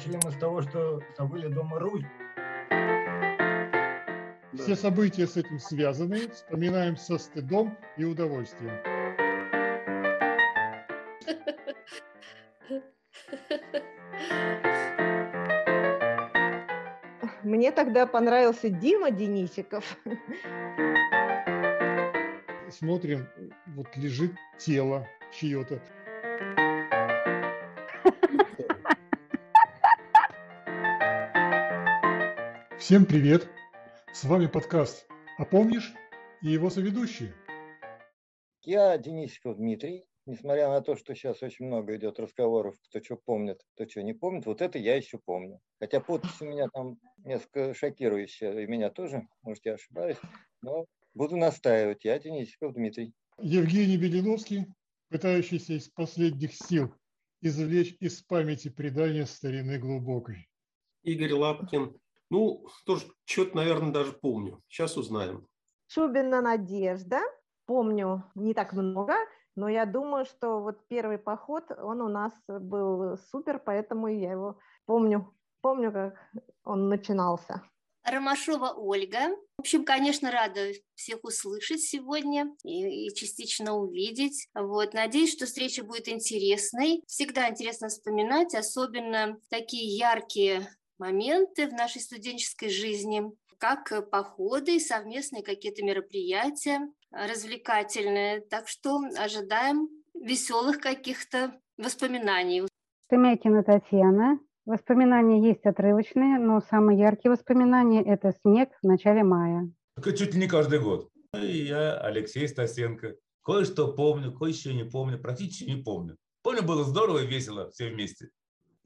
Начали мы с того, что забыли дома руль. Все события с этим связаны, вспоминаем со стыдом и удовольствием. Мне тогда понравился Дима Денисиков. Смотрим, вот лежит тело чье-то. Всем привет! С вами подкаст «А помнишь?» и его соведущие. Я Денисиков Дмитрий. Несмотря на то, что сейчас очень много идет разговоров, кто что помнит, кто что не помнит, вот это я еще помню. Хотя подпись у меня там несколько шокирующая, и меня тоже, может, я ошибаюсь, но буду настаивать. Я Денисиков Дмитрий. Евгений Белиновский, пытающийся из последних сил извлечь из памяти предания старины глубокой. Игорь Лапкин. Ну, тоже что-то, наверное, даже помню. Сейчас узнаем. Шубина Надежда. Помню не так много, но я думаю, что вот первый поход, он у нас был супер, поэтому я его помню. Помню, как он начинался. Ромашова Ольга. В общем, конечно, рада всех услышать сегодня и, и частично увидеть. Вот. Надеюсь, что встреча будет интересной. Всегда интересно вспоминать, особенно такие яркие моменты в нашей студенческой жизни, как походы, совместные какие-то мероприятия развлекательные. Так что ожидаем веселых каких-то воспоминаний. Тымякина Татьяна. Воспоминания есть отрывочные, но самые яркие воспоминания – это снег в начале мая. Это чуть ли не каждый год. И я, Алексей Стасенко. Кое-что помню, кое-что не помню, практически не помню. Помню, было здорово и весело все вместе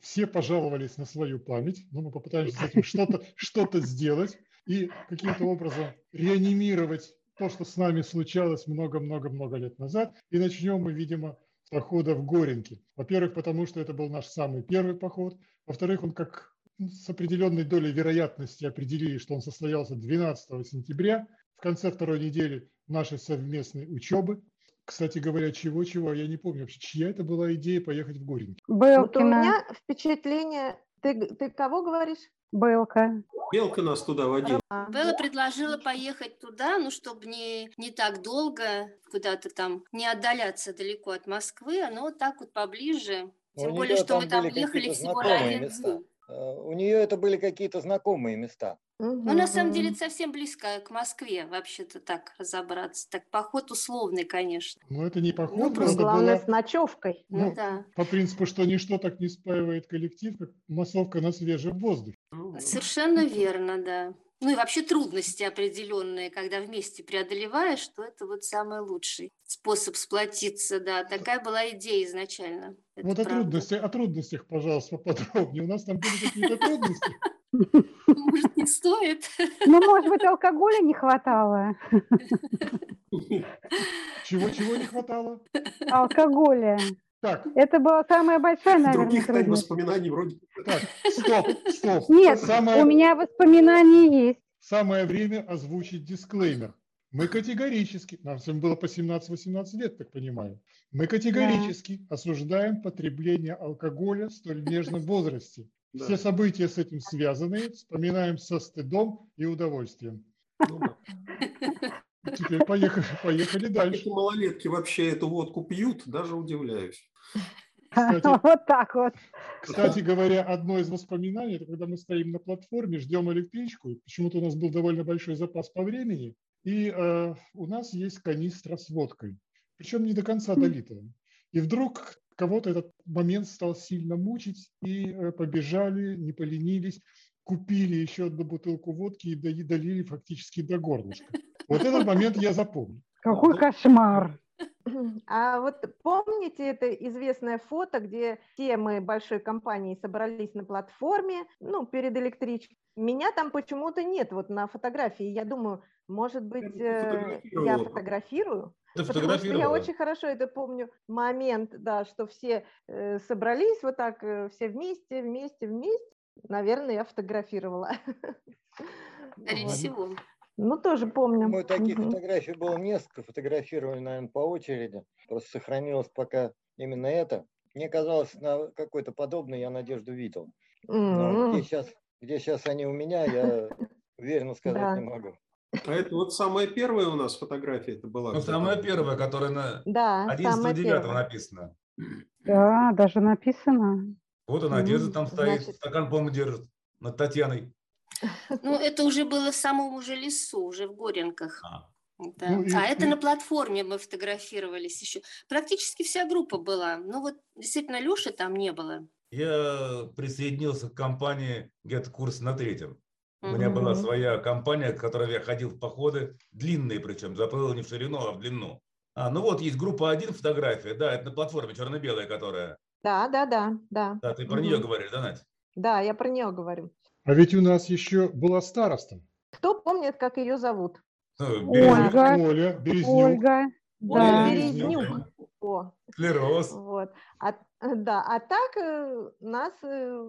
все пожаловались на свою память, но мы попытаемся с этим что-то что сделать и каким-то образом реанимировать то, что с нами случалось много-много-много лет назад. И начнем мы, видимо, с похода в Горенки. Во-первых, потому что это был наш самый первый поход. Во-вторых, он как с определенной долей вероятности определили, что он состоялся 12 сентября, в конце второй недели нашей совместной учебы. Кстати говоря, чего-чего, я не помню вообще, чья это была идея поехать в Горенки? Белкина. Вот у меня впечатление... Ты, ты кого говоришь? Белка. Белка нас туда водила. А, Белла предложила поехать туда, ну, чтобы не, не так долго куда-то там, не отдаляться далеко от Москвы, но вот так вот поближе. Тем у более, что мы там ехали всего на один места. день. Э, у нее это были какие-то знакомые места. Ну, на самом деле, это совсем близко к Москве, вообще-то так разобраться. Так, поход условный, конечно. Ну, это не поход, ну, просто главное, была... с ночевкой. Ну, ну, да. По принципу, что ничто так не спаивает коллектив, как массовка на свежем воздухе. Совершенно верно, да. Ну и вообще трудности определенные, когда вместе преодолеваешь, что это вот самый лучший способ сплотиться, да. Такая была идея изначально. вот о, трудностях, о трудностях, пожалуйста, поподробнее. У нас там были какие-то трудности. Может, не стоит? Ну, может быть, алкоголя не хватало. Чего-чего не хватало? Алкоголя. Так. Это была самая большая, наверное, Других трудность. воспоминаний вроде. Так, стоп, стоп. Нет, Самое... у меня воспоминания есть. Самое время озвучить дисклеймер. Мы категорически, нам всем было по 17-18 лет, так понимаю, мы категорически да. осуждаем потребление алкоголя в столь нежном возрасте. Да. Все события с этим связаны, вспоминаем со стыдом и удовольствием. Ну, да. Теперь поехали, поехали дальше. Эти малолетки вообще эту водку пьют, даже удивляюсь. Кстати, вот так вот. Кстати говоря, одно из воспоминаний, это когда мы стоим на платформе, ждем электричку, почему-то у нас был довольно большой запас по времени, и э, у нас есть канистра с водкой, причем не до конца долитая. И вдруг кого-то этот момент стал сильно мучить, и э, побежали, не поленились, купили еще одну бутылку водки и долили фактически до горлышка. Вот этот момент я запомнил. Какой кошмар! А вот помните это известное фото, где все мы большой компанией собрались на платформе, ну, перед электричкой. Меня там почему-то нет вот на фотографии. Я думаю, может быть, э, я фотографирую? Потому что я очень хорошо это помню момент, да, что все э, собрались вот так, э, все вместе, вместе, вместе. Наверное, я фотографировала. Скорее всего. Ну, тоже помню. Мы таких угу. фотографий было несколько, фотографировали, наверное, по очереди. Просто сохранилось пока именно это. Мне казалось, на какой-то подобный я Надежду видел. Но где сейчас, где сейчас они у меня, я уверенно сказать Да. не могу. А это вот самая первая у нас фотография это была. Ну, самая первая, которая на Да, 11 самое 9 первое. написано. Да, даже написано. Вот она, держит там стоит, значит- стакан, по-моему, держит над Татьяной. Ну, это уже было в самом уже лесу, уже в Горенках. А. Да. Ну, и- а это и- на платформе мы фотографировались еще. Практически вся группа была. Ну вот действительно Леши там не было. Я присоединился к компании Get Курс на третьем. У меня была своя компания, к которой я ходил в походы, длинные причем, заплыл не в ширину, а в длину. А, ну вот, есть группа один фотография, да, это на платформе черно-белая, которая. Да, да, да, да. Да, ты про Мгм. нее говоришь, да, Надь? Да, я про нее говорю. А ведь у нас еще была староста. Кто помнит, как ее зовут? Ну, Ольга. Оля Березнюк. Ольга. Ольга Да. Березнюк. О, Склероз. вот. А, да, а так э, нас э,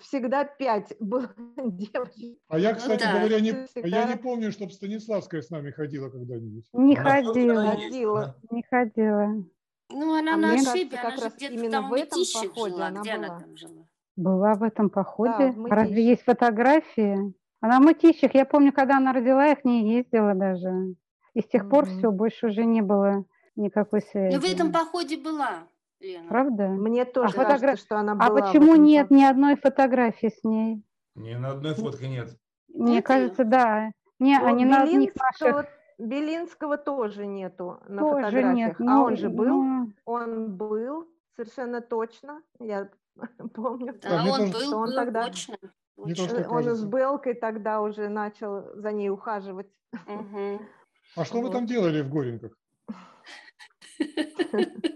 всегда пять было девочек. А я, Ну кстати да. говоря, не, а я не помню, чтобы Станиславская с нами ходила когда-нибудь. Не ходила, она есть. Ходила. не ходила. Ну, она А на ошибе, она как же раз где-то именно там в Мытищах походе жила. она Где она была. там жила? Была в этом походе. в Разве есть фотографии? Она в Мытищах. Я помню, когда она родила, я к ней ездила даже. И с тех пор Мгм. все, больше уже не было никакой связи. Ну, в этом походе была, Лена. Правда? Мне тоже фотогра- кажется, что она А была. в почему нет поход- ни одной фотографии с ней? Ни на одной фотке нет. Мне Нет кажется, да. Не, Вот они на одних Белинского, наших Белинского тоже нету на тоже фотографиях. нет. а Ну, он же был, ну, он был, совершенно точно, я помню. Да, мне он был, он был, тогда- так Он с кажется. Белкой тогда уже начал за ней ухаживать. Мгм. А что вы Вот. там делали в Горенках?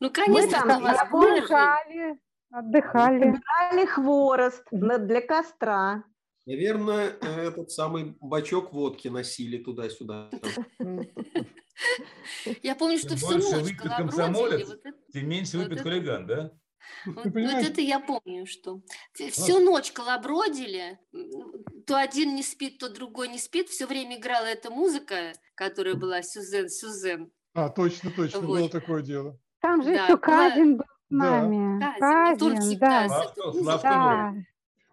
Ну, конечно, там было же. отдыхали, отдыхали. Собирали хворост для костра. Наверное, этот самый бачок водки носили туда-сюда. Я помню, что Чем всю больше ночь выпьет колобродили. комсомолец, Тем меньше выпьет хулиган, да? Вот- вот понимаешь? это я помню, что всю ночь колобродили. То один не спит, то другой не спит. Все время играла эта музыка, которая была Сюзен, Сюзен. А, точно, точно, Вот. было такое дело. Там же Да, еще была- Казин был с Да. нами. Казин, тут Казин, всегда да. Да.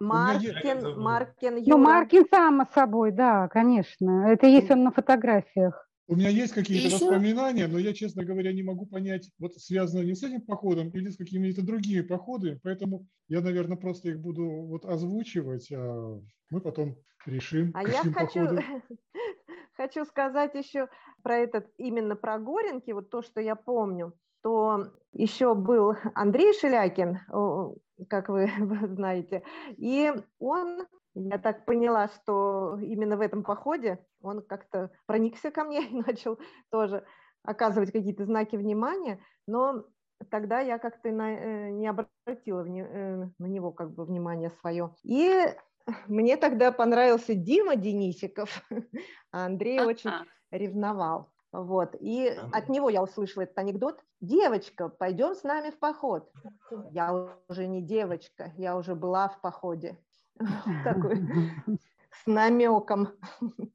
Маркин, Маркин Ну. Маркин само собой, да, конечно. Это есть он на фотографиях. У меня есть какие-то Ещё? воспоминания, но я, честно говоря, не могу понять, вот связано не с этим походом или с какими-то другими походами, поэтому я, наверное, просто их буду вот озвучивать, а мы потом решим, А я хочу, походом. хочу сказать еще про этот, именно про Горенки, вот то, что я помню, то еще был Андрей Шелякин, как вы знаете, и он, я так поняла, что именно в этом походе он как-то проникся ко мне и начал тоже оказывать какие-то знаки внимания, но тогда я как-то на- э, не обратила э, на него как бы внимание свое. И мне тогда понравился Дима Денисиков, а Андрей очень Ага. ревновал. Вот. И от него я услышала этот анекдот. Девочка, пойдем с нами в поход. Я уже не девочка, я уже была в походе. Такой с намеком.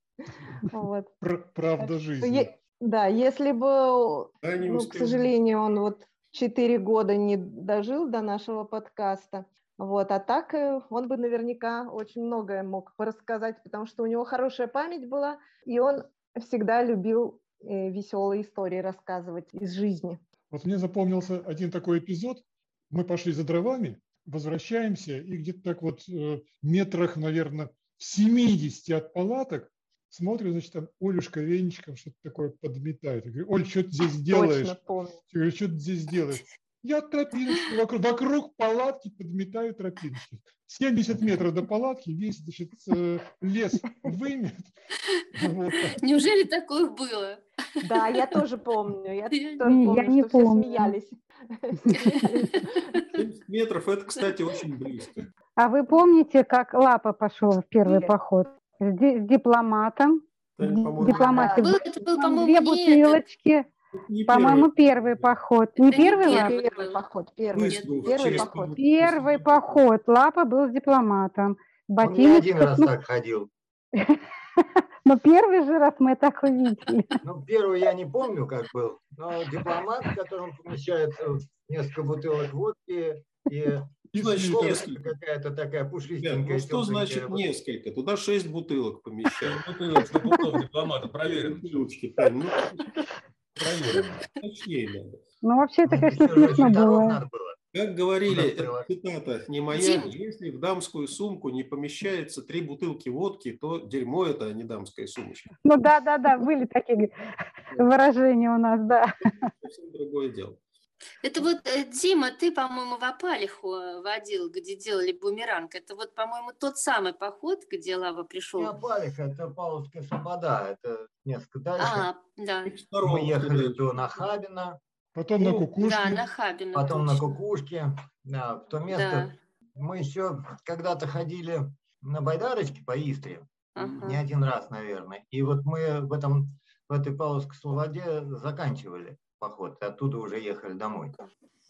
Вот. Пр- Правда жизни. Да, если бы, Да, ну, к сожалению, он вот четыре года не дожил до нашего подкаста, вот, а так э, он бы наверняка очень многое мог порассказать, потому что у него хорошая память была, и он всегда любил веселые истории рассказывать из жизни. Вот мне запомнился один такой эпизод. Мы пошли за дровами, возвращаемся, и где-то так вот э, метрах, наверное, в 70 от палаток смотрю, значит, там Олюшка веничком что-то такое подметает. Я говорю, Оль, что ты здесь делаешь? Точно помню. Я говорю, что ты здесь делаешь? Я тропиночку вокруг, вокруг палатки подметаю тропиночки. 70 метров до палатки, весь значит, э, лес вымет. Вот. Неужели такое было? Да, я тоже помню. Я тоже не- помню, я не что все смеялись. 70 метров, это, кстати, очень близко. А вы помните, как Лапа пошел в первый поход? С, ди- с дипломатом. Кстати, Ди- по-моему, дипломате Был- были это был, там по-моему, две бутылочки. не По-моему, первый поход. Не не первый первый. Лапа? Первый поход, первый, был первый поход. Первый поход. Лапа был с дипломатом. Он не один раз ну, так ходил. но первый же раз мы так увидели. Ну, первый я не помню, как был, но дипломат, в котором помещается несколько бутылок водки и И Значит, несколько. Какая-то такая Ребят, пушистенькая. ну что значит несколько? Туда шесть бутылок помещаем. Бутылок стопудов дипломата, проверен. Бутылочки, Тань, ну, Проверен. точнее надо. Ну, вообще, это, Ну, конечно, смешно было. Как говорили, открывать? цитата не моя, Дим. если в дамскую сумку не помещается три бутылки водки, то дерьмо это, а не дамская сумочка. Ну, да-да-да, были такие выражения у нас, да. Совсем другое дело. Это вот, э, Дима, ты, по-моему, в Апалиху э, водил, где делали бумеранг. Это вот, по-моему, тот самый поход, где Лава пришел. Не Апалиха, это Павловская Слобода. Это несколько дальше. А, да, Мы ехали до Нахабина, Потом на Ну, кукушке. да, на Хабина. потом на точно. Кукушке. Да, в то место. Мы еще когда-то ходили на байдарочке по Истре. Ага. Не один раз, наверное. И вот мы в этом в этой Павловской Слободе заканчивали поход. И оттуда уже ехали домой.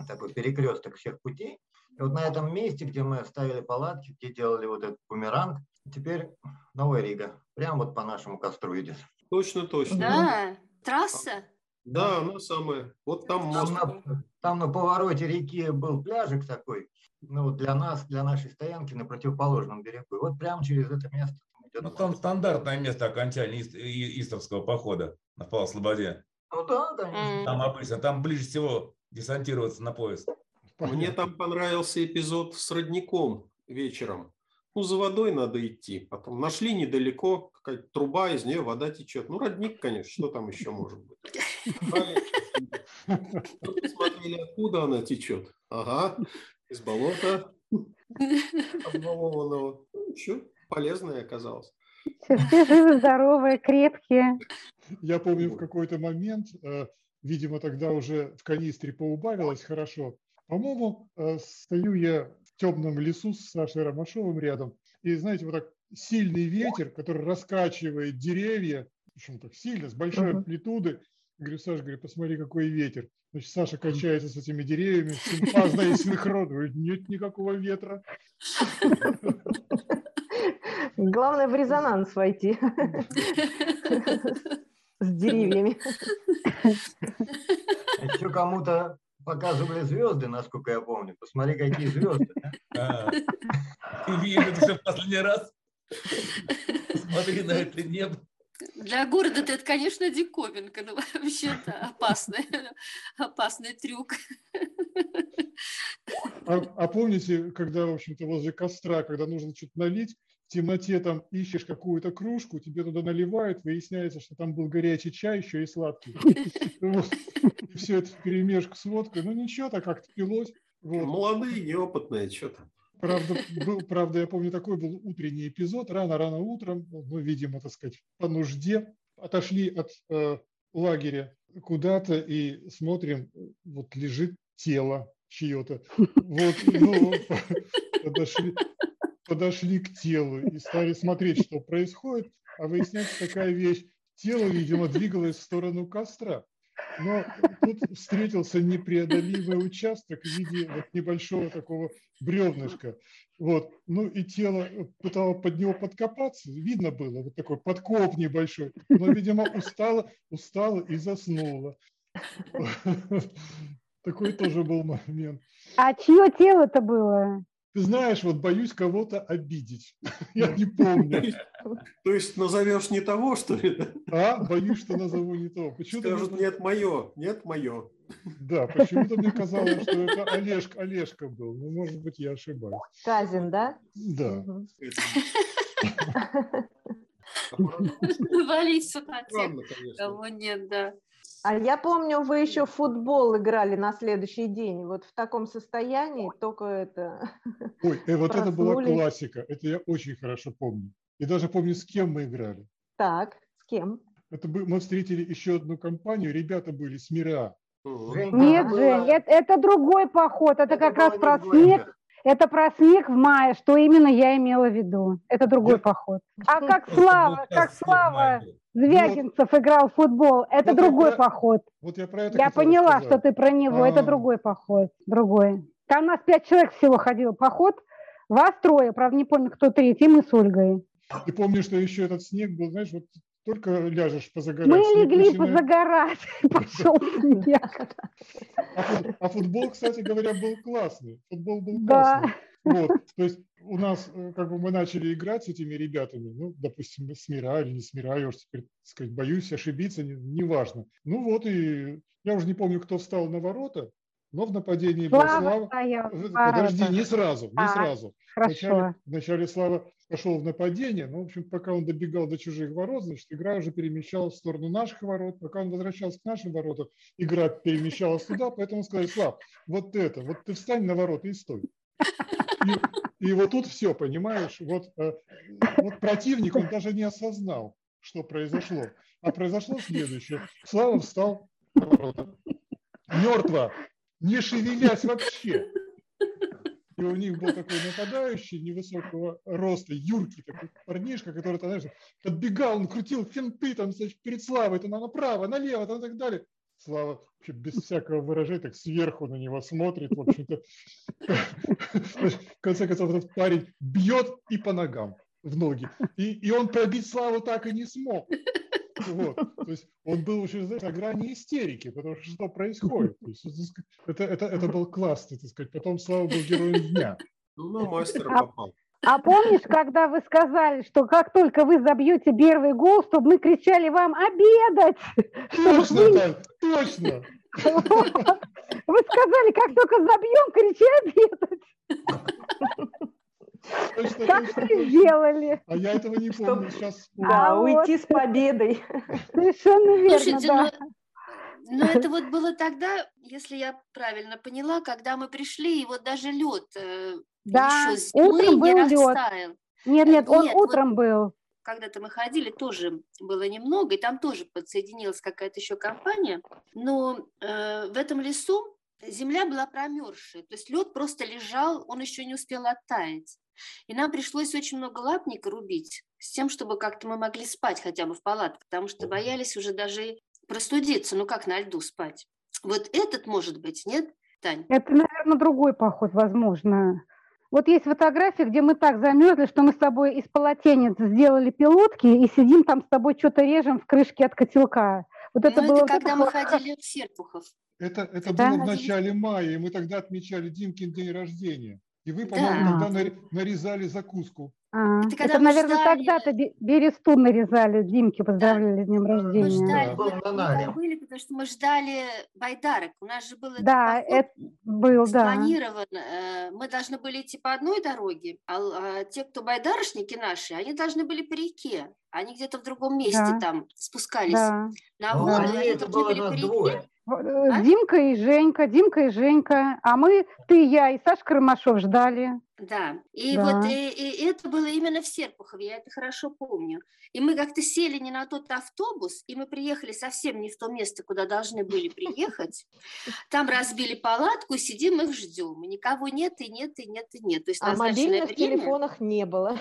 Такой перекресток всех путей. И вот на этом месте, где мы ставили палатки, где делали вот этот бумеранг, теперь Новая Рига. Прямо вот по нашему костру идет. Точно, точно. Да, трасса. Да, она самая. Вот там Там мост. на, там на повороте реки был пляжик такой, ну, вот для нас, для нашей стоянки на противоположном берегу. И вот прямо через это место идет Ну, мост. там стандартное место окончания Ист- И- Истровского похода на Павла Слободе. Ну да, конечно. Там обычно, там ближе всего десантироваться на поезд. Мне там понравился эпизод с родником вечером. Ну, за водой надо идти. Потом нашли недалеко, какая-то труба, из нее вода течет. Ну, родник, конечно, что там еще может быть? Ну, Посмотрели, откуда она течет. Ага, из болота обвалованного. Ну, ничего, полезное оказалось. Все, живы, здоровые, крепкие. Я помню, в какой-то момент, э, видимо, тогда уже в канистре поубавилось хорошо. По-моему, э, стою я темном лесу с Сашей Ромашовым рядом, и, знаете, вот так сильный ветер, который раскачивает деревья, причем так сильно, с большой амплитуды. Говорю, Саша, говорю, посмотри, какой ветер. Значит, Саша качается с этими деревьями, симпазно и синхрон. Говорю, нет никакого ветра. Главное в резонанс войти с деревьями. Еще кому-то показывали звезды, насколько я помню. Посмотри, какие звезды. А, Ты видишь это все в последний раз? Смотри на это небо. Для города это, конечно, диковинка, но вообще да, опасный, опасный трюк. А, а помните, когда, в общем-то, возле костра, когда нужно что-то налить, в темноте там ищешь какую-то кружку, тебе туда наливают, выясняется, что там был горячий чай, еще и сладкий. И все это в перемешку с водкой. Ну ничего, так как-то пилось. Молодые, неопытные, что там. Правда, был, правда, я помню, такой был утренний эпизод. Рано-рано утром, ну, видимо, так сказать, по нужде, отошли от э, лагеря куда-то и смотрим, вот лежит тело чье-то. Вот, ну, подошли, подошли к телу и стали смотреть, что происходит, а выясняется такая вещь. Тело, видимо, двигалось в сторону костра. Но тут встретился непреодолимый участок в виде вот небольшого такого бревнышка. Вот. Ну и тело пыталось под него подкопаться. Видно было, вот такой подкоп небольшой. Но, видимо, устало, устало и заснуло. Такой тоже был момент. А чье тело-то было? Ты знаешь, вот боюсь кого-то обидеть. Я не помню. То есть назовешь не того, что ли? А, боюсь, что назову не то. Почему-то Скажут, мне- нет, мое, нет, мое. Да, почему-то мне казалось, что это Олежка, Олежка был. Ну, может быть, я ошибаюсь. Казин, да? Да. Мгм. Валиться на тех, кого нет, да. А я помню, вы еще в футбол играли на следующий день. Вот в таком состоянии, только это... Ой, э, вот это была классика. Это я очень хорошо помню. И даже помню, с кем мы играли. Так, с кем? Это мы встретили еще одну компанию. Ребята были с Мира. Женька, Нет, Жень, это, это другой поход. Это, это как раз про снег. Это про снег в мае, что именно я имела в виду. Это другой поход. А как Слава, как Слава. Звягинцев играл в футбол, это Вот другой про- поход. Вот я про это Я поняла, что ты про него. Это А. другой поход. Другой. Там у нас пять человек всего ходило. Поход. Вас трое, правда, не помню, кто третий, мы с Ольгой. И помню, что еще этот снег был, знаешь, вот только ляжешь позагорать. Мы легли начинает- позагорать, пошел снег. А, а футбол, кстати говоря, был классный. Футбол был классный. Вот, то есть у нас, э, как бы мы начали играть с этими ребятами, ну, допустим, с Мира или не с Мира, я уж теперь, так сказать, боюсь ошибиться, не- неважно. Ну вот и я уже не помню, кто встал на ворота, но в нападении Слава Слава. Подожди, не сразу, не А, сразу. Вначале, Хорошо. вначале Слава пошел в нападение, но, в общем, пока он добегал до чужих ворот, значит, игра уже перемещалась в сторону наших ворот. Пока он возвращался к нашим воротам, игра перемещалась туда, поэтому сказали, Слав, вот это, вот ты встань на ворота и стой. И, и вот тут все, понимаешь, вот, э, вот противник, он даже не осознал, что произошло. А произошло следующее. Слава встал на ворота. Мертво, не шевелясь вообще. И у них был такой нападающий невысокого роста, юркий такой парнишка, который, ты знаешь, подбегал, он крутил финты там, значит, перед Славой, то на- направо, налево, там, и так далее. Слава вообще без всякого выражения так сверху на него смотрит, в общем-то. В конце концов, этот парень бьет и по ногам, в ноги. И, и он пробить Славу так и не смог. Вот. То есть он был уже, знаешь, на грани истерики, потому что что происходит. То есть, это, это, это был классный, так сказать. Потом Слава был героем дня. Ну, на мастера А- попал. А помнишь, когда вы сказали, что как только вы забьете первый гол, чтобы мы кричали вам обедать? Точно, вы- Тань, точно. Вы сказали, как только забьем, кричи обедать. Точно, Как точно, вы сделали? А я этого не помню. Сейчас Да, А уйти с победой. Совершенно верно, Слушайте, да. ну, ну это вот было тогда, если я правильно поняла, когда мы пришли, и вот даже лед Да, еще зимы утром не был лед. растаял. Нет, нет, он Нет, вот- утром был. Когда-то мы ходили, тоже было немного, и там тоже подсоединилась какая-то еще компания. Но э, в этом лесу земля была промерзшая, то есть лед просто лежал, он еще не успел оттаять. И нам пришлось очень много лапника рубить, с тем, чтобы как-то мы могли спать хотя бы в палатке, потому что боялись уже даже простудиться, ну как на льду спать. Вот этот может быть, нет, Тань? Это, наверное, другой поход, возможно. Вот есть фотография, где мы так замерзли, что мы с тобой из полотенец сделали пилотки и сидим там с тобой что-то режем в крышке от котелка. Вот это ну, было это вот когда это мы хо- ходили в Серпухов. Это, это Да. было в начале мая, и мы тогда отмечали Димкин день рождения. И вы, по-моему, Да. тогда наре- нарезали закуску. А, Это это, когда мы наверное, ждали- тогда-то Бе- Бересту нарезали, Димке поздравляли с днем Мы рождения. ждали, Был мы- на мы Наре. там были, потому что мы ждали байдарок. У нас же был этот Да, поход это был, да. спланирован. э, Мы должны были идти по одной дороге, а а те, кто байдарочники наши, они должны были по реке. Они где-то в другом месте Да. там спускались Да. на Ну, воду. они, Они это было были нас по реке. двое. А? Димка и Женька, Димка и Женька, а мы, ты, я и Сашка Ромашов ждали. Да, и Да. вот и, и это было именно в Серпухове, я это хорошо помню. И мы как-то сели не на тот автобус, и мы приехали совсем не в то место, куда должны были приехать. Там разбили палатку, сидим их ждем. И никого нет, и нет, и нет, и нет. То есть А мобильных время- телефонах не было.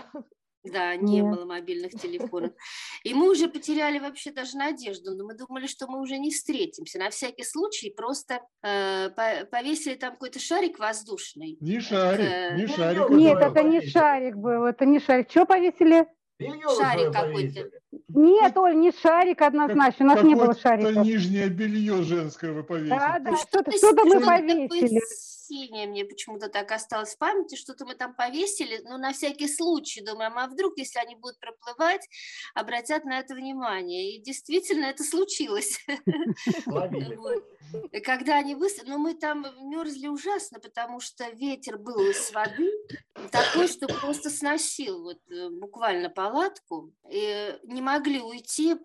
Да, не Нет. было мобильных телефонов. И мы уже потеряли вообще даже надежду. Но мы думали, что мы уже не встретимся. На всякий случай просто э, по- повесили там какой-то шарик воздушный. Не шарик, Э, не шарик. Нет, это не шарик был, это не шарик. Что повесили? Белье Шарик какой-то. Нет, Оль, не шарик однозначно, у нас не было шарика. нижнее белье женское вы повесили. Да, да, что-то что-то что мы повесили. Синее мне почему-то так осталось в памяти, что-то мы там повесили, но на всякий случай, думаем, а вдруг, если они будут проплывать, обратят на это внимание. И действительно это случилось. Когда они выс... Но мы там мерзли ужасно, потому что ветер был с воды такой, что просто сносил вот э, буквально палатку. И не могли уйти,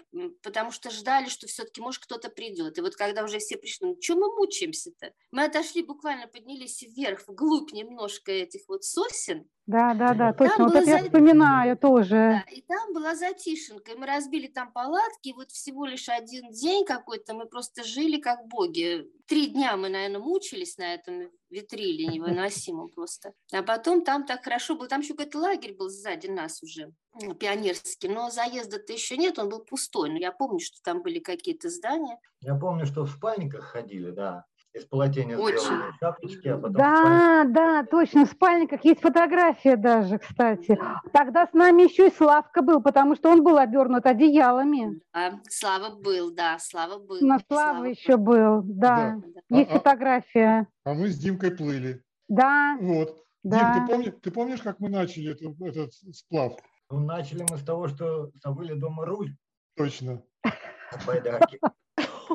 потому что ждали, что все-таки, может, кто-то придет. И вот когда уже все пришли, ну, что мы мучаемся-то? Мы отошли, буквально поднялись вверх, вглубь немножко этих вот сосен, Да, да, да, Там точно. Вот это я за- вспоминаю тоже. да, и там была затишенка, и мы разбили там палатки, и вот всего лишь один день какой-то, мы просто жили как боги. Три дня мы, наверное, мучились на этом витриле невыносимом просто. А потом там так хорошо было, там еще какой-то лагерь был сзади нас уже, м, пионерский, но заезда-то еще нет, он был пустой, но я помню, что там были какие-то здания. Я помню, что в спальниках ходили, да. Из полотенец Очень. сделанные шапочки, а потом Да, да, точно, в спальниках есть фотография даже, кстати. Тогда с нами еще и Славка был, потому что он был обернут одеялами. А, Слава был, да, Слава был. На Слава еще был, да. Есть А- а- фотография. А мы с Димкой плыли. Да, Вот. Да. Дим, ты помнишь, ты помнишь, как мы начали эту- этот сплав? Ну, начали мы с того, что забыли дома руль Точно.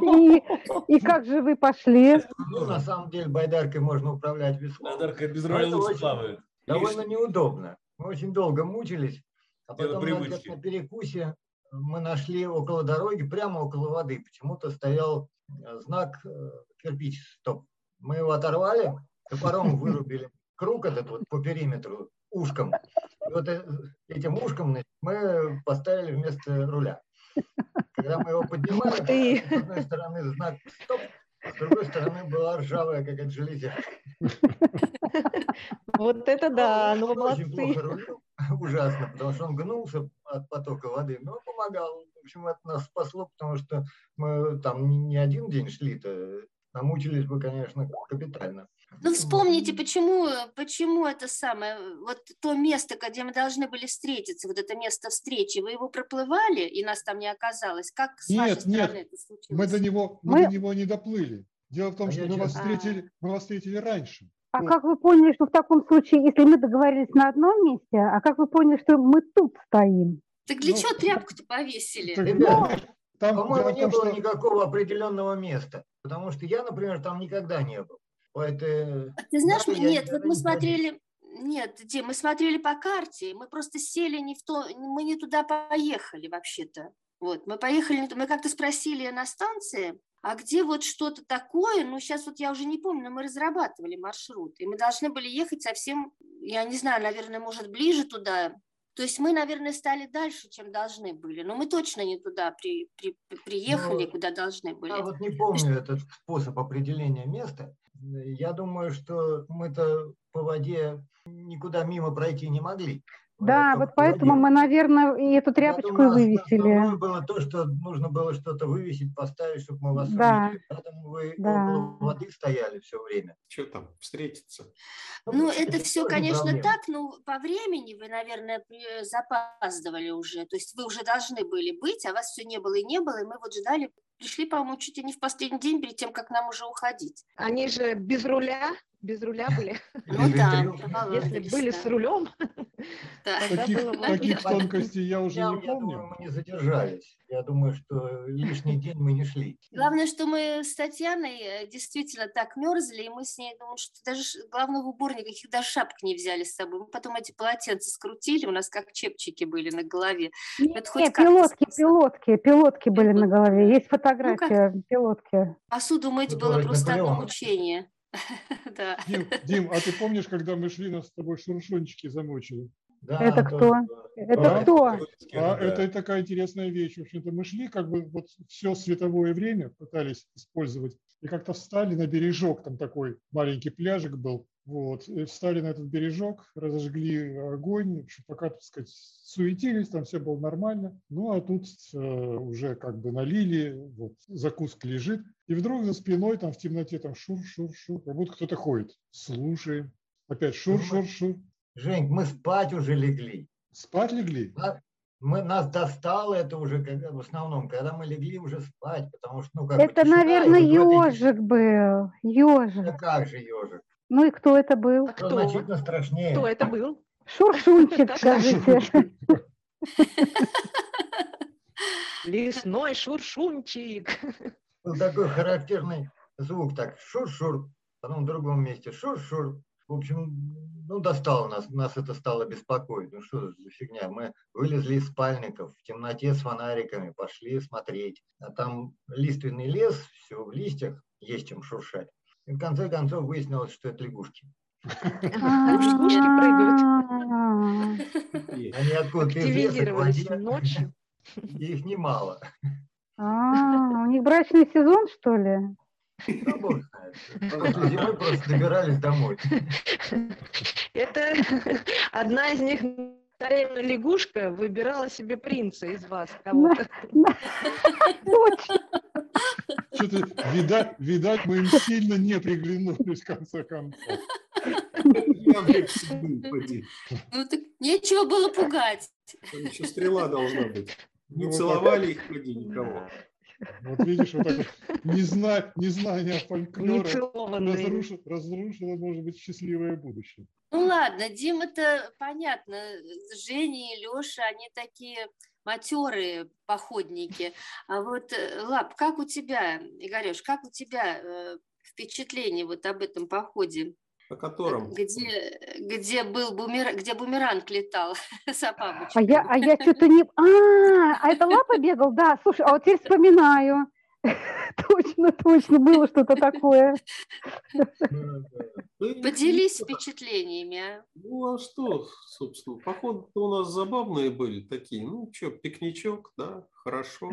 И, и как же вы пошли? Ну, на самом деле, байдаркой можно управлять веслом. Байдарка без роли это лучше очень- плавает. Довольно Лишний. неудобно. Мы очень долго мучились, а потом на, на перекусе мы нашли около дороги, прямо около воды, почему-то стоял э, знак э, кирпич стоп. Мы его оторвали, топором вырубили круг этот вот по периметру ушком. И вот э, этим ушком значит, мы поставили вместо руля. Когда мы его поднимали, Ух ты! с одной стороны знак стоп, с другой стороны была ржавая, как от железяка. Вот это да, ну вы Он очень плохо молодцы. рулил, ужасно, потому что он гнулся от потока воды, но помогал. В общем, это нас спасло, потому что мы там не- не один день шли-то, намучились бы, конечно, капитально. Ну, вспомните, почему, почему это самое, вот то место, где мы должны были встретиться, вот это место встречи, вы его проплывали, и нас там не оказалось? Как с вашей Нет, нет, стороны это случилось? Мы до него, мы Мы- до него не доплыли. Дело в том, А что мы вас честно- встретили, мы вас встретили раньше. А Вот. как вы поняли, что в таком случае, если мы договорились на одном месте, а как вы поняли, что мы тут стоим? Так для Ну, чего тряпку-то повесили? Так, там По-моему, не том, было что- никакого определенного места, потому что я, например, там никогда не был. Поэтому А Ты знаешь, Надо, нет, вот мы смотрели, нет, Дим, мы смотрели по карте, мы просто сели не в то, мы не туда поехали вообще-то. Вот, мы поехали, мы как-то спросили на станции, а где вот что-то такое, ну сейчас вот я уже не помню, но мы разрабатывали маршрут, и мы должны были ехать совсем, я не знаю, наверное, может ближе туда. То есть мы, наверное, стали дальше, чем должны были, но мы точно не туда при, при- приехали, Ну, куда должны были. Я вот не помню этот способ определения места. Я думаю, что мы-то по воде никуда мимо пройти не могли. Да, только вот по поэтому мы, наверное, и эту тряпочку и вывесили. было то, что нужно было что-то вывесить, поставить, чтобы мы вас Да. увидели. Поэтому вы Да. около воды стояли все время. Что там, встретиться? Ну, это все, тоже конечно, проблема. так, но по времени вы, наверное, при- запаздывали уже. То есть вы уже должны были быть, а вас все не было и не было, и мы вот ждали, пришли, по-моему, чуть ли не в последний день перед тем, как нам уже уходить. Они же без руля, без руля были. Ну да, Если были с рулем, Таких, тонкостей я уже не помню. мы не задержались. Я думаю, что лишний день мы не шли. Главное, что мы с Татьяной э, действительно так мерзли, и мы с ней, думаю, что даже ш- главное в убор никаких даже шапок не взяли с собой. Мы потом эти полотенца скрутили, у нас как чепчики были на голове. Не, Это хоть не, как-то пилотки, пилотки, пилотки были на голове. Есть фотография, пилотки. Посуду мыть Ну, было просто одно мучение. Да. Дим, Дим, а ты помнишь, когда мы шли, нас с тобой шуршончики замучили? Да, Это то- кто? Это Да. кто? А это такая интересная вещь. В общем-то, мы шли как бы вот все световое время пытались использовать. И как-то встали на бережок, там такой маленький пляжик был. Вот, и встали на этот бережок, разожгли огонь, пока, так сказать, суетились, там все было нормально. Ну, а тут э, уже как бы налили, вот, закуска лежит. И вдруг за спиной там в темноте там шур-шур-шур, как будто кто-то ходит. Слушаем. Опять шур-шур-шур. Жень, мы спать уже легли. Спать легли? Мы, нас достало это уже когда- в основном, когда мы легли уже спать, потому что, ну, как Это, наверное, ежик был. Ежик. Да как же ежик? Ну и кто это был? А кто? значительно страшнее. Кто это был? Шуршунчик, скажите. Лесной шуршунчик. Был такой характерный звук, так шур-шур, потом в другом месте шур-шур. В общем, ну, достало нас, нас это стало беспокоить. Ну, что за фигня? Мы вылезли из спальников в темноте с фонариками, пошли смотреть. А там лиственный лес, все в листьях, есть чем шуршать. И в конце концов выяснилось, что это лягушки. Лягушки прыгают. Они откуда-то Активизировались ночью. их немало. а, У них брачный сезон, что ли? Зимы просто добирались домой. Это одна из них, царевна лягушка, выбирала себе принца из вас кого-то. Что-то, видать, видать, мы им сильно не приглянулись, в конце концов. Ну так нечего было пугать. Там еще стрела должна быть. Не целовали их вроде никого. Вот видишь, вот так незна- незнание фольклора разрушило, разрушило, может быть, счастливое будущее. Ну ладно, Дим, это понятно. Женя и Леша, они такие матерые походники. А вот, э, Лап, как у тебя, Игореш, как у тебя э, впечатление вот об этом походе? О котором? Где, где был бумер... где бумеранг летал за А бабочкой? я, а я что-то не... А, а это Лапа бегал? Да, слушай, а вот теперь вспоминаю. Точно, точно, было что-то такое. Ну, Поделись впечатлениями. а. Ну, а что, собственно, походы у нас забавные были такие. Ну, что, пикничок, да, хорошо.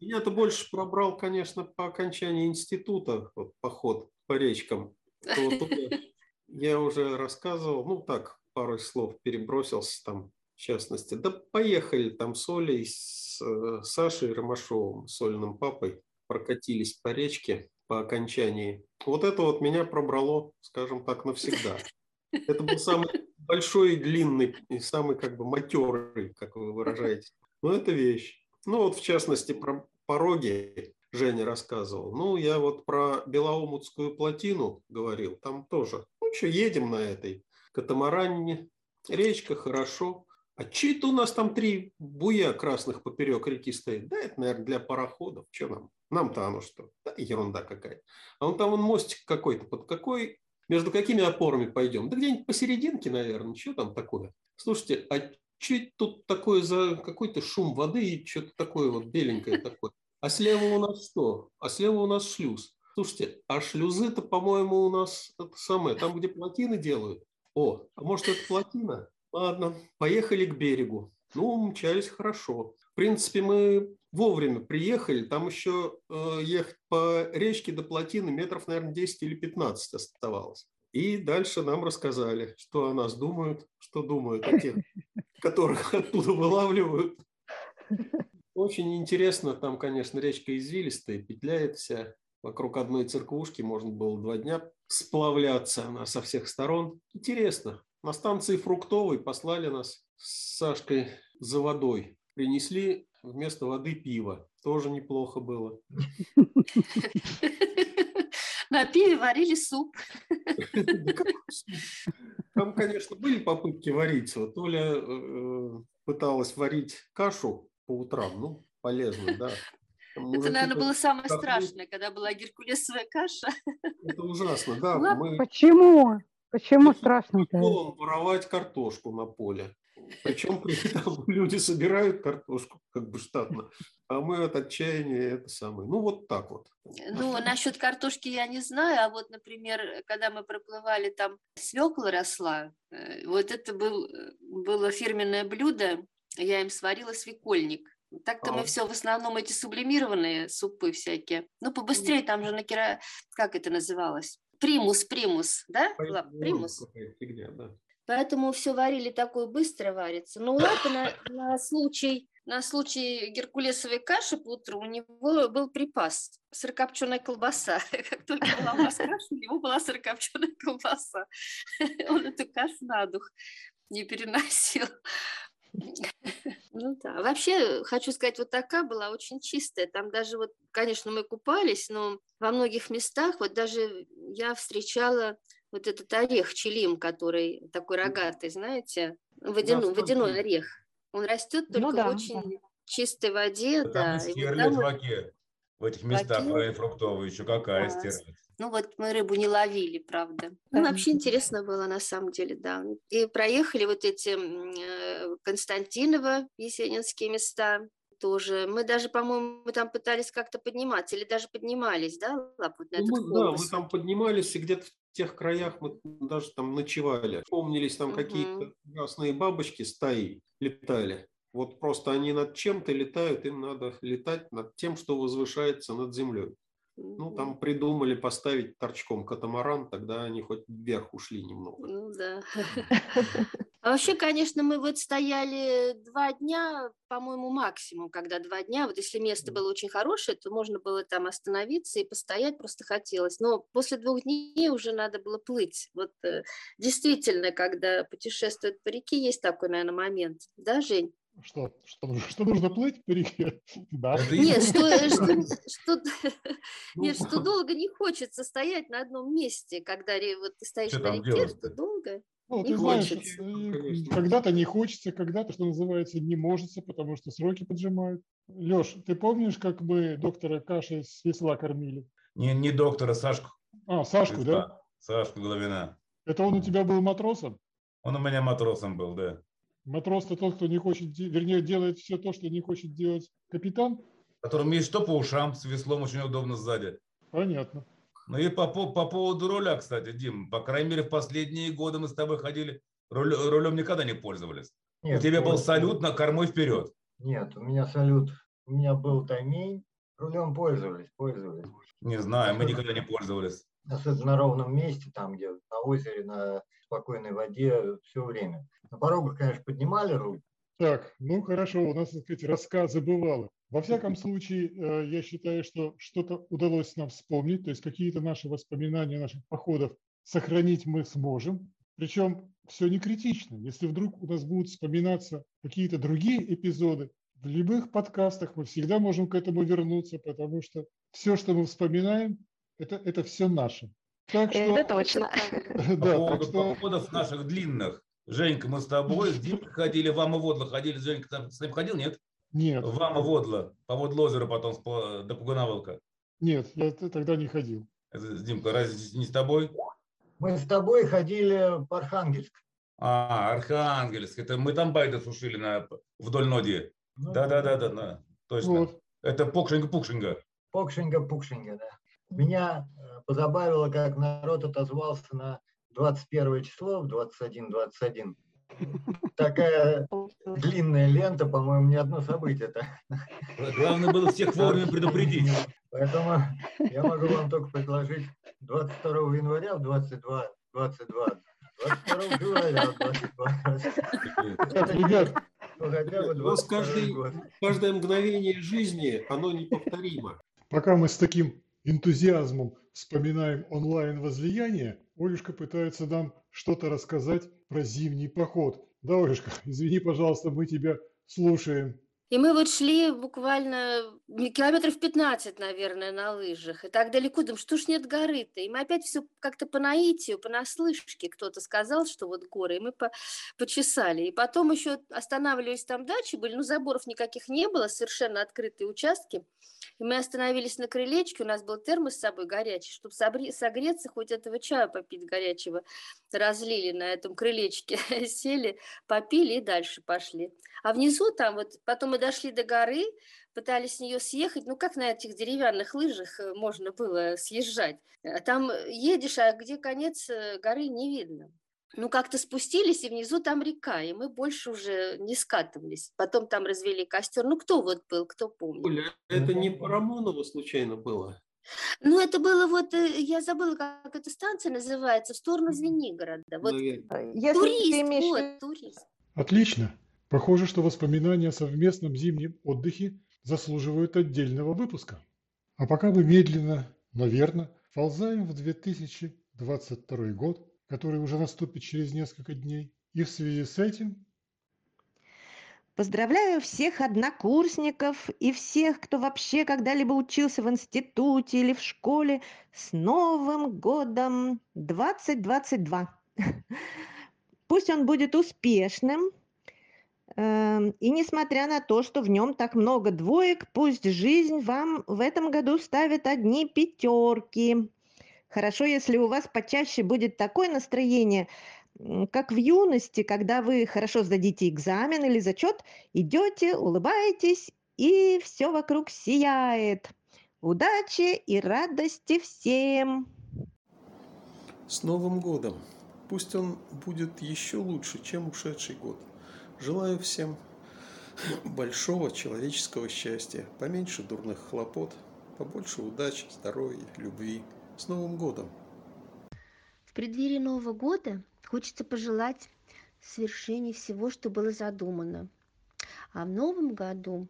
Я-то больше пробрал, конечно, по окончании института, вот, поход по речкам. Вот я- уже рассказывал, ну, так, пару слов перебросился там, в частности. Да поехали там с Олей, с э, Сашей Ромашовым, с Олиным папой, прокатились по речке по окончании. Вот это вот меня пробрало, скажем так, навсегда. Это был самый большой и длинный, и самый как бы матерый, как вы выражаете. Но это вещь. Ну вот в частности про пороги Женя рассказывал. Ну я вот про Белоумутскую плотину говорил. Там тоже. Ну что, едем на этой катамаране. Речка хорошо. А че это у нас там три буя красных поперек реки стоит? Да, это, наверное, для пароходов. Что нам? Нам-то оно что? Да, ерунда какая. А вон там вон мостик какой-то. Под какой между какими опорами пойдем? Да где-нибудь посерединке, наверное. Что там такое? Слушайте, а что тут такое за какой-то шум воды и что-то такое вот беленькое такое? А слева у нас что? А слева у нас шлюз. Слушайте, а шлюзы-то, по-моему, у нас это самое, там, где плотины делают. О, а может, это плотина? Ладно, поехали к берегу. Ну, мчались хорошо. В принципе, мы вовремя приехали. Там еще э, ехать по речке до плотины метров, наверное, 10 или 15 оставалось. И дальше нам рассказали, что о нас думают, что думают о тех, которых оттуда вылавливают. Очень интересно, там, конечно, речка извилистая, петляет вся. Вокруг одной церквушки можно было два дня сплавляться, она со всех сторон. Интересно. На станции Фруктовой послали нас с Сашкой за водой. Принесли вместо воды пиво. Тоже неплохо было. На пиве варили суп. Там, конечно, были попытки варить. Вот Оля э, пыталась варить кашу по утрам. Ну, полезно, да. Там Это, наверное, было самое страшное, когда была геркулесовая каша. Это ужасно, да. Мы Почему? Почему страшно-то? Воровать картошку на поле. Причем при этом люди собирают картошку как бы штатно, а мы от отчаяния это самое. Ну вот так вот. Ну, насчет картошки я не знаю, а вот, например, когда мы проплывали, там свекла росла, э, вот это был, было фирменное блюдо, я им сварила свекольник. Так-то А. мы все в основном эти сублимированные супы всякие. Ну, побыстрее, там же на кира... Как это называлось? Примус, примус, да? Лап, примус. Какая фигня, да. Поэтому все варили такое быстро варится. Но у Лапы на, на случай на случай геркулесовой каши по утру у него был припас сырокопченая колбаса. Как только была у нас каша, у него была сырокопченая колбаса. Он эту кашу на дух не переносил. Ну да. Вообще, хочу сказать, вот такая была очень чистая. Там даже вот, конечно, мы купались, но во многих местах, вот даже я встречала вот этот орех челим, который такой рогатый, знаете, водяной, Да, водяной орех. Он растет Ну только да, в очень чистой воде, Там да. стерлядь там в оке. В этих местах твоей фруктовой еще какая Да. стерлядь. Ну вот мы рыбу не ловили, правда. Ну Да. вообще интересно было на самом деле, да. И проехали вот эти э, Константиново, Есенинские места тоже. Мы даже, по-моему, там пытались как-то подниматься, или даже поднимались, да, Лап, вот на Ну, этот мы, да, мы конус? там поднимались, и где-то в тех краях мы даже там ночевали. Помнились там Мгм. какие-то красные бабочки стаи летали. Вот просто они над чем-то летают, им надо летать над тем, что возвышается над землей. Ну, там придумали поставить торчком катамаран, тогда они хоть вверх ушли немного. Ну да. А вообще, конечно, мы вот стояли два дня, по-моему, максимум, когда два дня. Вот если место было очень хорошее, то можно было там остановиться и постоять просто хотелось. Но после двух дней уже надо было плыть. Вот э, действительно, когда путешествуют по реке, есть такой, наверное, момент. Да, Жень? Что, что, что нужно плыть по реке? Да. Нет, что, э, что, что, нет, что долго не хочется стоять на одном месте, когда вот ты стоишь Что на там реке, делать-то? что долго. Ну, Не ты знаешь, хочется. э, Конечно. когда-то не хочется, когда-то, что называется, не может, потому что сроки поджимают. Леш, ты помнишь, как мы доктора кашей с весла кормили? Не, не доктора, Сашку. А, Сашку, да? Сашку Головина. Это он у тебя был матросом? Он у меня матросом был, да. Матрос-то тот, кто не хочет, вернее, делает все то, что не хочет делать капитан? Которым есть что по ушам, с веслом очень удобно сзади. Понятно. Ну и по, по, по поводу руля, кстати, Дим, по крайней мере, в последние годы мы с тобой ходили, руль- рулем никогда не пользовались. Нет, у тебя был салют на кормой вперед. Нет, у меня салют. У меня был таймень. Рулем пользовались, пользовались. Не знаю, мы никогда не пользовались. Особенно на ровном месте, там, где на озере, на спокойной воде все время. На порогах, конечно, поднимали руль. Так, ну хорошо, у нас, так сказать, рассказы бывало. Во всяком случае, э, я считаю, что что-то удалось нам вспомнить, то есть какие-то наши воспоминания наших походов сохранить мы сможем. Причем все не критично. Если вдруг у нас будут вспоминаться какие-то другие эпизоды, в любых подкастах мы всегда можем к этому вернуться, потому что все, что мы вспоминаем, это, это все наше. Так что, Это точно. По да, так поводу что походов наших длинных. Женька, мы с тобой, с Димкой ходили, в Амоводло ходили. Женька там с ним ходил, нет? Нет, В Амоводло, по Водлозеру потом по- до Пугановылка. нет, я тогда не ходил. Димка, разве не с тобой? Мы с тобой ходили по Архангельск. А, Архангельск. Это мы там байды сушили на, вдоль Ноди. Ну, Да, да, да, да, да, точно. Вот. Это Покшинга-Пукшинга. Покшинга-пукшинга, да. Меня э, позабавило, как народ отозвался на 21 число в 21-21. Такая длинная лента, по-моему, не одно событие. так. Главное было всех вовремя предупредить. Поэтому я могу вам только предложить 22 января в 22, 22, 22 февраля в 22, Так, ребят, ну, хотя бы У нас 22 каждый- год. Каждое мгновение жизни, оно неповторимо. Пока мы с таким энтузиазмом вспоминаем онлайн-возлияние, Олюшка пытается нам что-то рассказать про зимний поход. Да, Олюшка, извини, пожалуйста, мы тебя слушаем. И мы вот шли буквально километров 15, наверное, на лыжах. И так далеко, думаю, что ж нет горы-то? И мы опять все как-то по наитию, по наслышке кто-то сказал, что вот горы, и мы по- почесали. И потом еще останавливались там дачи были, ну, заборов никаких не было, совершенно открытые участки. И мы остановились на крылечке, у нас был термос с собой горячий, чтобы согреться, хоть этого чая попить горячего. Разлили на этом крылечке, сели, попили и дальше пошли. А внизу там вот, потом мы дошли до горы, пытались с нее съехать, ну как на этих деревянных лыжах э, можно было съезжать? А Там едешь, а где конец э, горы не видно. Ну, как-то спустились, и внизу там река, и мы больше уже не скатывались. Потом там развели костер. Ну, кто вот был, кто помнит? Оля, это не Парамонова случайно было? Ну, это было вот, э, я забыла, как эта станция называется, в сторону Звенигорода. Вот Наверное. Если турист, ты имеешь вот, турист. Отлично. Похоже, что воспоминания о совместном зимнем отдыхе заслуживают отдельного выпуска. А пока мы медленно, но верно, ползаем в 2022 год, который уже наступит через несколько дней. И в связи с этим Поздравляю всех однокурсников и всех, кто вообще когда-либо учился в институте или в школе с Новым годом 2022. Пусть он будет успешным. Эм, И несмотря на то, что в нем так много двоек, пусть жизнь вам в этом году ставит одни пятерки. Хорошо, если у вас почаще будет такое настроение, как в юности, когда вы хорошо сдадите экзамен или зачет, идете, улыбаетесь, и все вокруг сияет. Удачи и радости всем! С Новым годом! Пусть он будет еще лучше, чем ушедший год. Желаю всем большого человеческого счастья, поменьше дурных хлопот, побольше удачи, здоровья, любви. С Новым годом! В преддверии Нового года хочется пожелать свершении всего, что было задумано. А в новом году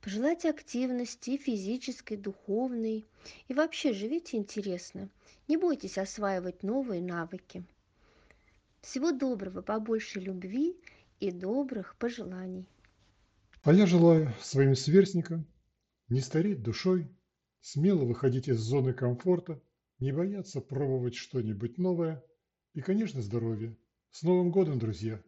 пожелайте активности физической, духовной. И вообще живите интересно. Не бойтесь осваивать новые навыки. Всего доброго, побольше любви и добрых пожеланий. А я желаю своим сверстникам не стареть душой, смело выходить из зоны комфорта, не бояться пробовать что-нибудь новое и, конечно, здоровья. С Новым годом, друзья!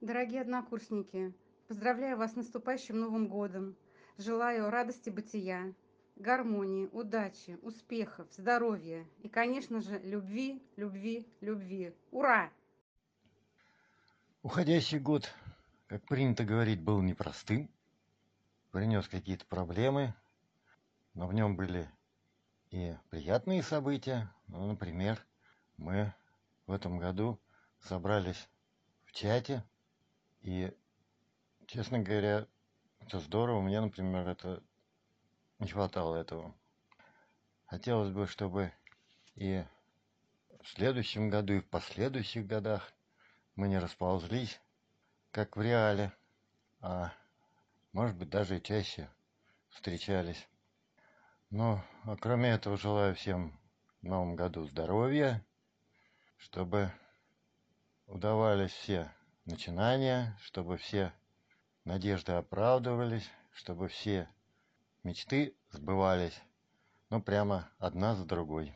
Дорогие однокурсники, поздравляю вас с наступающим Новым годом. Желаю радости бытия, гармонии, удачи, успехов, здоровья и, конечно же, любви, любви, любви. Ура! Уходящий год, как принято говорить, был непростым, принес какие-то проблемы, но в нем были и приятные события. Ну, например, мы в этом году собрались в чате, и, честно говоря, это здорово. Мне, например, это не хватало этого. Хотелось бы, чтобы и в следующем году, и в последующих годах мы не расползлись, как в реале, а может быть даже и чаще встречались. Ну, а кроме этого желаю всем в новом году здоровья, чтобы удавались все начинания, чтобы все надежды оправдывались, чтобы все мечты сбывались, ну прямо одна за другой.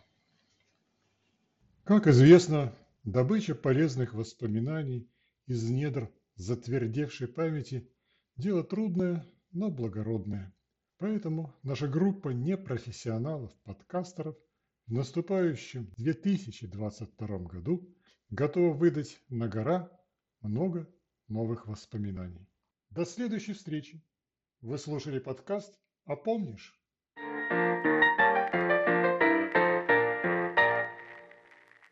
Как известно, добыча полезных воспоминаний из недр затвердевшей памяти – дело трудное, но благородное. Поэтому наша группа непрофессионалов-подкастеров в наступающем 2022 году готова выдать на гора много новых воспоминаний. До следующей встречи! Вы слушали подкаст «А помнишь?»